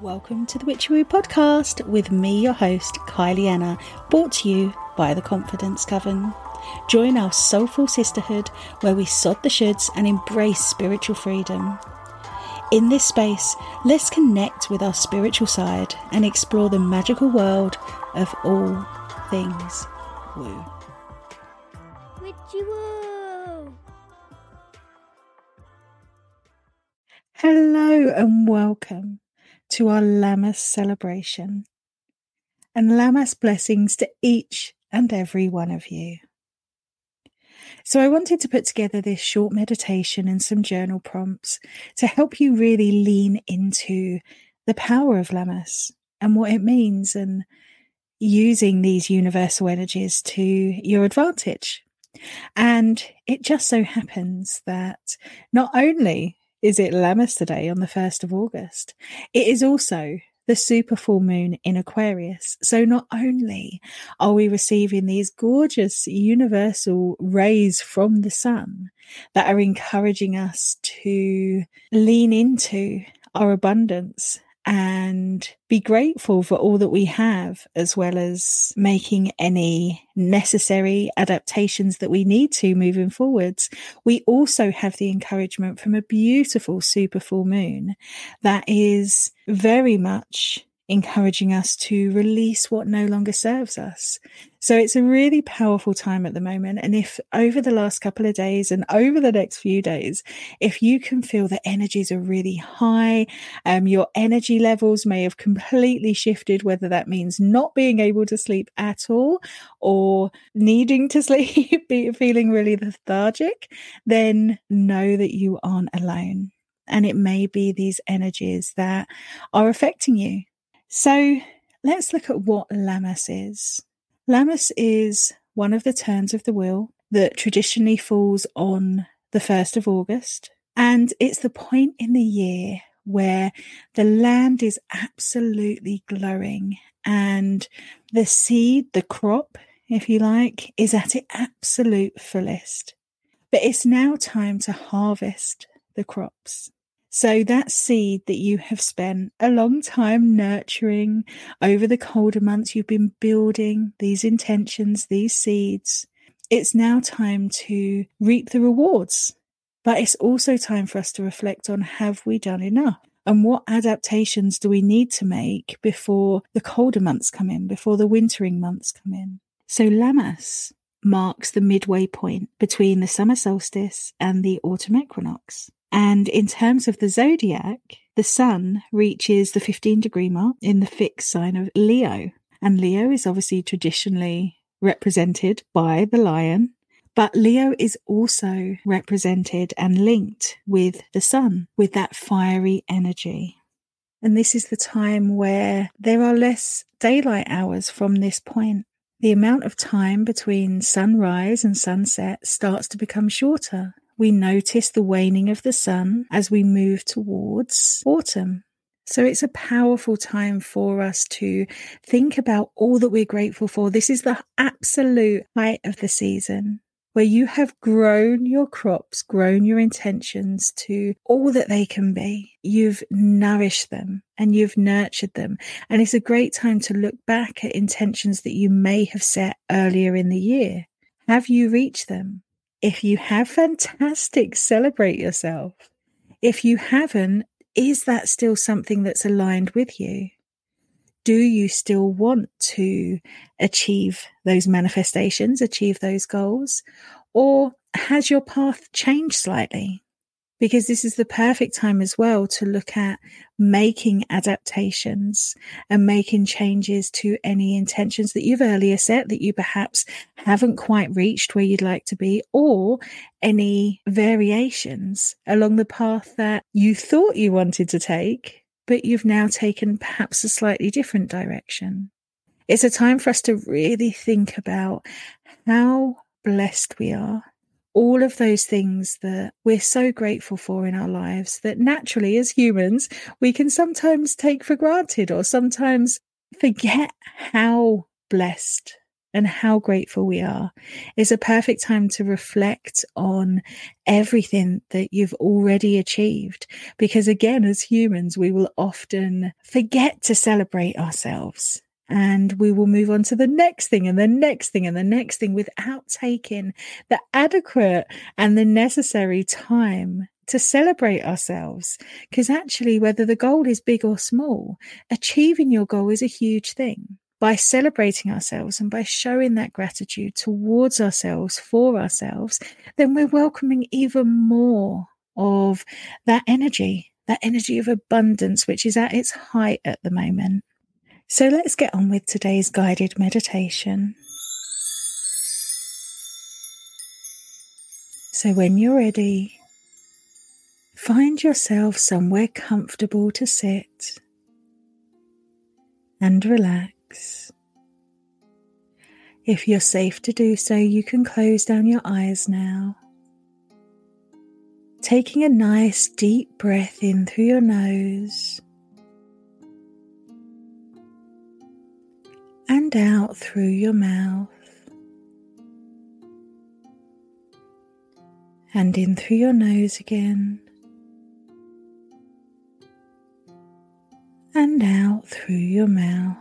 Welcome to the Witchy Woo podcast with me, your host, Kylie Anna, brought to you by the Confidence Coven. Join our soulful sisterhood where we sod the shoulds and embrace spiritual freedom. In this space, let's connect with our spiritual side and explore the magical world of all things woo. Witchy woo! Hello and welcome to our Lammas celebration. And Lammas blessings to each and every one of you. So, I wanted to put together this short meditation and some journal prompts to help you really lean into the power of Lammas and what it means and using these universal energies to your advantage. And it just so happens that not only is it Lammas today on the 1st of August? It is also the super full moon in Aquarius. So not only are we receiving these gorgeous universal rays from the sun that are encouraging us to lean into our abundance and be grateful for all that we have, as well as making any necessary adaptations that we need to moving forwards. We also have the encouragement from a beautiful super full moon that is very much encouraging us to release what no longer serves us. So it's a really powerful time at the moment. And if over the last couple of days and over the next few days, if you can feel the energies are really high, um, your energy levels may have completely shifted, whether that means not being able to sleep at all or needing to sleep, feeling really lethargic, then know that you aren't alone. And it may be these energies that are affecting you. So let's look at what Lammas is. Lammas is one of the turns of the wheel that traditionally falls on the 1st of August. And it's the point in the year where the land is absolutely glowing and the seed, the crop, if you like, is at its absolute fullest. But it's now time to harvest the crops. So that seed that you have spent a long time nurturing over the colder months, you've been building these intentions, these seeds. It's now time to reap the rewards. But it's also time for us to reflect on have we done enough? And what adaptations do we need to make before the colder months come in, before the wintering months come in? So Lammas marks the midway point between the summer solstice and the autumn equinox. And in terms of the zodiac, the sun reaches the 15 degree mark in the fixed sign of Leo. And Leo is obviously traditionally represented by the lion, but Leo is also represented and linked with the sun, with that fiery energy. And this is the time where there are less daylight hours from this point. The amount of time between sunrise and sunset starts to become shorter we notice the waning of the sun as we move towards autumn. So it's a powerful time for us to think about all that we're grateful for. This is the absolute height of the season where you have grown your crops, grown your intentions to all that they can be. You've nourished them and you've nurtured them. And it's a great time to look back at intentions that you may have set earlier in the year. Have you reached them? If you have, fantastic, celebrate yourself. If you haven't, is that still something that's aligned with you? Do you still want to achieve those manifestations, achieve those goals? Or has your path changed slightly? Because this is the perfect time as well to look at making adaptations and making changes to any intentions that you've earlier set that you perhaps haven't quite reached where you'd like to be, or any variations along the path that you thought you wanted to take, but you've now taken perhaps a slightly different direction. It's a time for us to really think about how blessed we are all of those things that we're so grateful for in our lives that naturally, as humans, we can sometimes take for granted or sometimes forget how blessed and how grateful we are is a perfect time to reflect on everything that you've already achieved. Because again, as humans, we will often forget to celebrate ourselves and we will move on to the next thing and the next thing and the next thing without taking the adequate and the necessary time to celebrate ourselves. Because actually, whether the goal is big or small, achieving your goal is a huge thing. By celebrating ourselves and by showing that gratitude towards ourselves, for ourselves, then we're welcoming even more of that energy, that energy of abundance, which is at its height at the moment. So let's get on with today's guided meditation. So when you're ready, find yourself somewhere comfortable to sit and relax. If you're safe to do so, you can close down your eyes now. Taking a nice deep breath in through your nose and out through your mouth. And in through your nose again. And out through your mouth.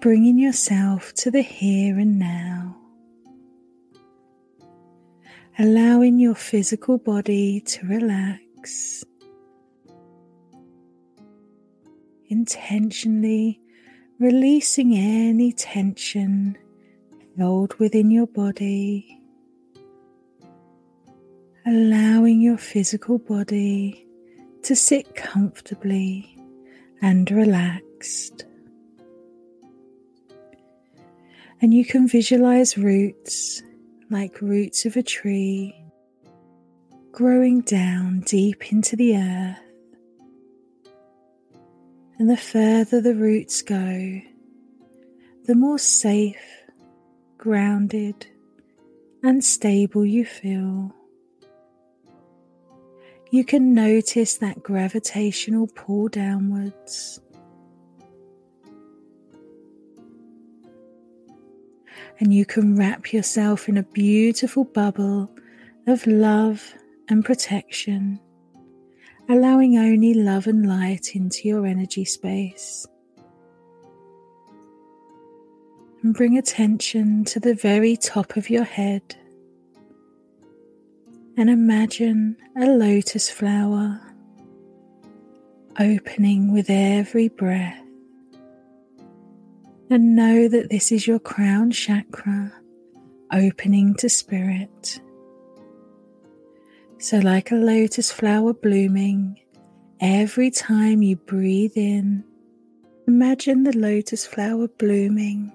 Bringing yourself to the here and now. Allowing your physical body to relax intentionally releasing any tension held within your body, allowing your physical body to sit comfortably and relaxed. And you can visualize roots like roots of a tree growing down deep into the earth and the further the roots go, the more safe, grounded, and stable you feel. You can notice that gravitational pull downwards. And you can wrap yourself in a beautiful bubble of love and protection allowing only love and light into your energy space. And bring attention to the very top of your head and imagine a lotus flower opening with every breath. And know that this is your crown chakra opening to spirit. So, like a lotus flower blooming, every time you breathe in, imagine the lotus flower blooming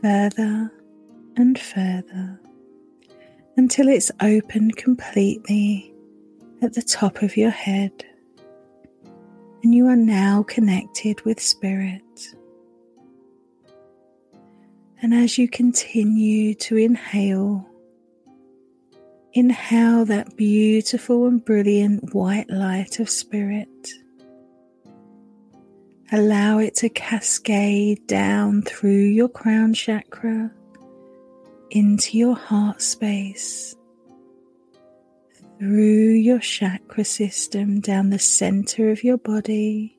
further and further until it's opened completely at the top of your head. And you are now connected with Spirit. And as you continue to inhale, Inhale that beautiful and brilliant white light of spirit. Allow it to cascade down through your crown chakra into your heart space, through your chakra system, down the center of your body,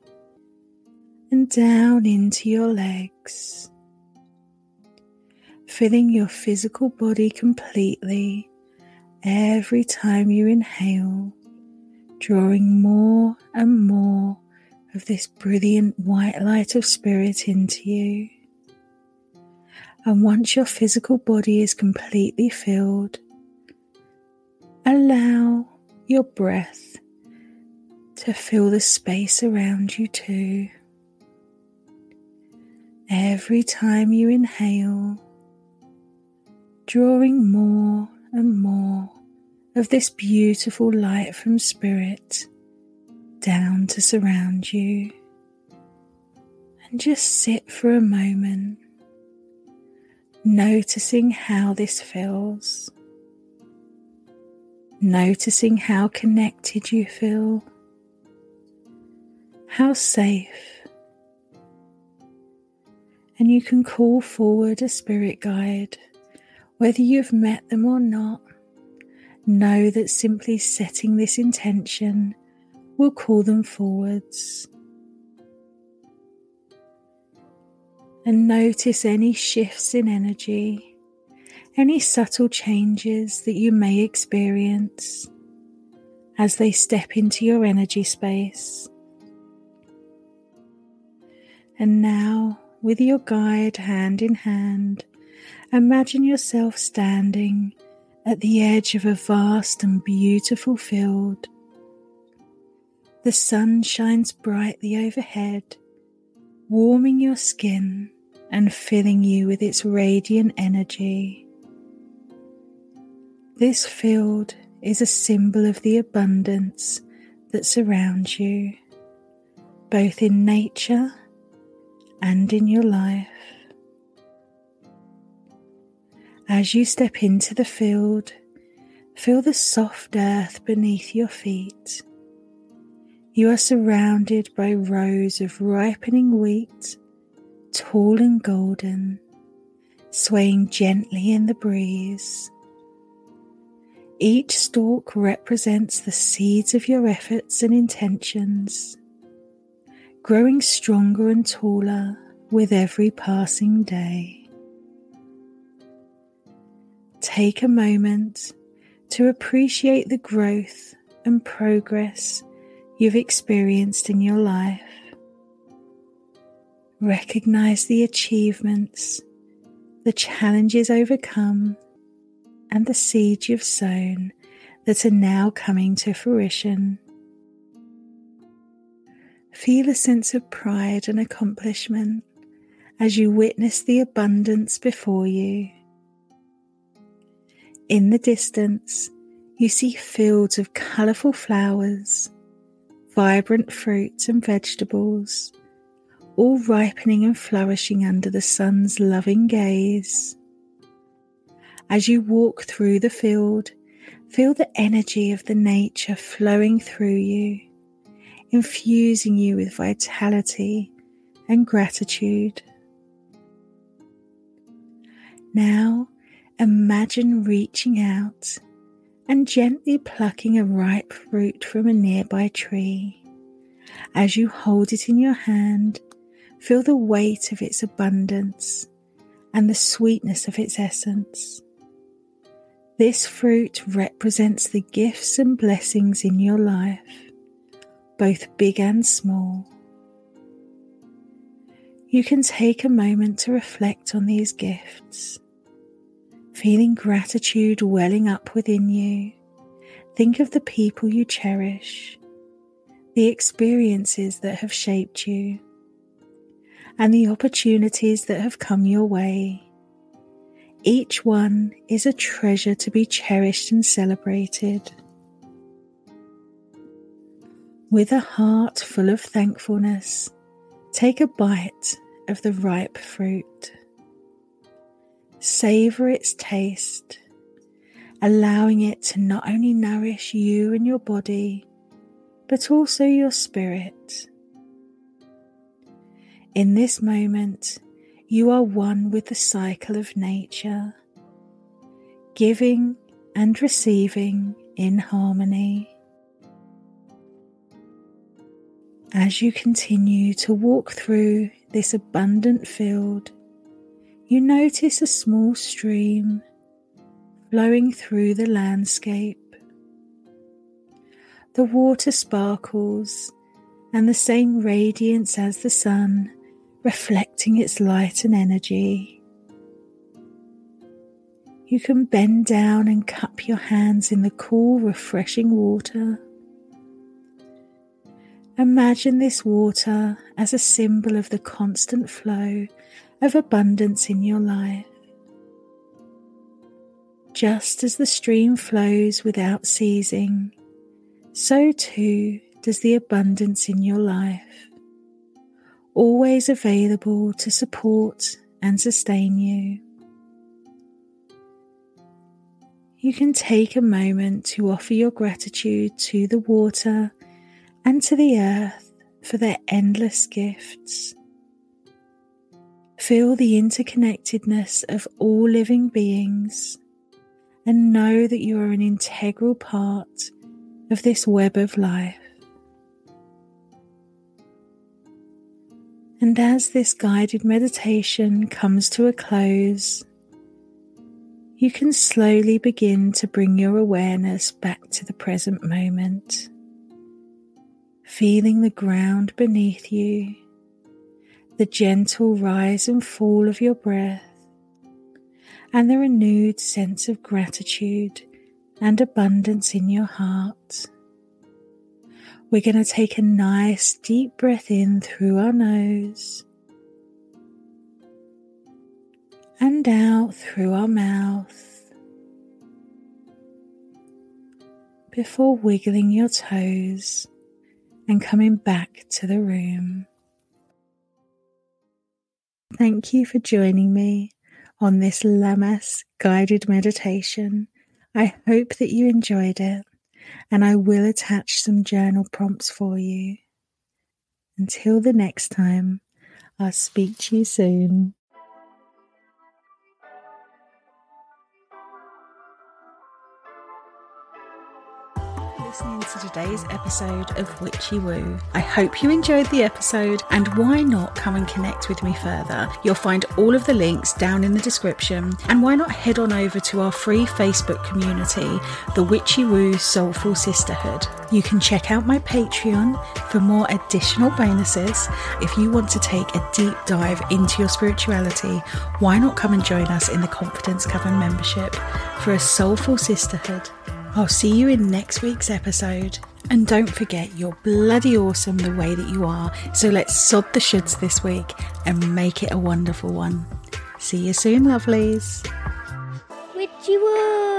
and down into your legs, filling your physical body completely every time you inhale, drawing more and more of this brilliant white light of spirit into you. And once your physical body is completely filled, allow your breath to fill the space around you too. Every time you inhale, drawing more and more of this beautiful light from Spirit down to surround you. And just sit for a moment, noticing how this feels, noticing how connected you feel, how safe. And you can call forward a spirit guide, whether you've met them or not. Know that simply setting this intention will call them forwards. And notice any shifts in energy, any subtle changes that you may experience as they step into your energy space. And now, with your guide hand in hand, imagine yourself standing at the edge of a vast and beautiful field. The sun shines brightly overhead, warming your skin and filling you with its radiant energy. This field is a symbol of the abundance that surrounds you, both in nature and in your life. As you step into the field, feel the soft earth beneath your feet. You are surrounded by rows of ripening wheat, tall and golden, swaying gently in the breeze. Each stalk represents the seeds of your efforts and intentions growing stronger and taller with every passing day. Take a moment to appreciate the growth and progress you've experienced in your life. Recognize the achievements, the challenges overcome, and the seeds you've sown that are now coming to fruition. Feel a sense of pride and accomplishment as you witness the abundance before you. In the distance, you see fields of colourful flowers, vibrant fruits and vegetables, all ripening and flourishing under the sun's loving gaze. As you walk through the field, feel the energy of the nature flowing through you infusing you with vitality and gratitude. Now imagine reaching out and gently plucking a ripe fruit from a nearby tree. As you hold it in your hand, feel the weight of its abundance and the sweetness of its essence. This fruit represents the gifts and blessings in your life both big and small. You can take a moment to reflect on these gifts, feeling gratitude welling up within you. Think of the people you cherish, the experiences that have shaped you, and the opportunities that have come your way. Each one is a treasure to be cherished and celebrated. With a heart full of thankfulness, take a bite of the ripe fruit. Savor its taste, allowing it to not only nourish you and your body, but also your spirit. In this moment, you are one with the cycle of nature, giving and receiving in harmony. As you continue to walk through this abundant field, you notice a small stream flowing through the landscape. The water sparkles and the same radiance as the sun, reflecting its light and energy. You can bend down and cup your hands in the cool, refreshing water. Imagine this water as a symbol of the constant flow of abundance in your life. Just as the stream flows without ceasing, so too does the abundance in your life, always available to support and sustain you. You can take a moment to offer your gratitude to the water and to the earth for their endless gifts. Feel the interconnectedness of all living beings and know that you are an integral part of this web of life. And as this guided meditation comes to a close, you can slowly begin to bring your awareness back to the present moment, feeling the ground beneath you, the gentle rise and fall of your breath, and the renewed sense of gratitude and abundance in your heart. We're going to take a nice deep breath in through our nose and out through our mouth before wiggling your toes and coming back to the room. Thank you for joining me on this Lammas guided meditation. I hope that you enjoyed it and I will attach some journal prompts for you. Until the next time, I'll speak to you soon. Listening to today's episode of Witchy Woo. I hope you enjoyed the episode, and why not come and connect with me further? You'll find all of the links down in the description, and why not head on over to our free Facebook community, the Witchy Woo Soulful Sisterhood. You can check out my Patreon for more additional bonuses. If you want to take a deep dive into your spirituality, why not come and join us in the Confidence Coven membership for a soulful sisterhood? I'll see you in next week's episode. And don't forget, you're bloody awesome the way that you are. So let's sod the shoulds this week and make it a wonderful one. See you soon, lovelies. Witchy Woo!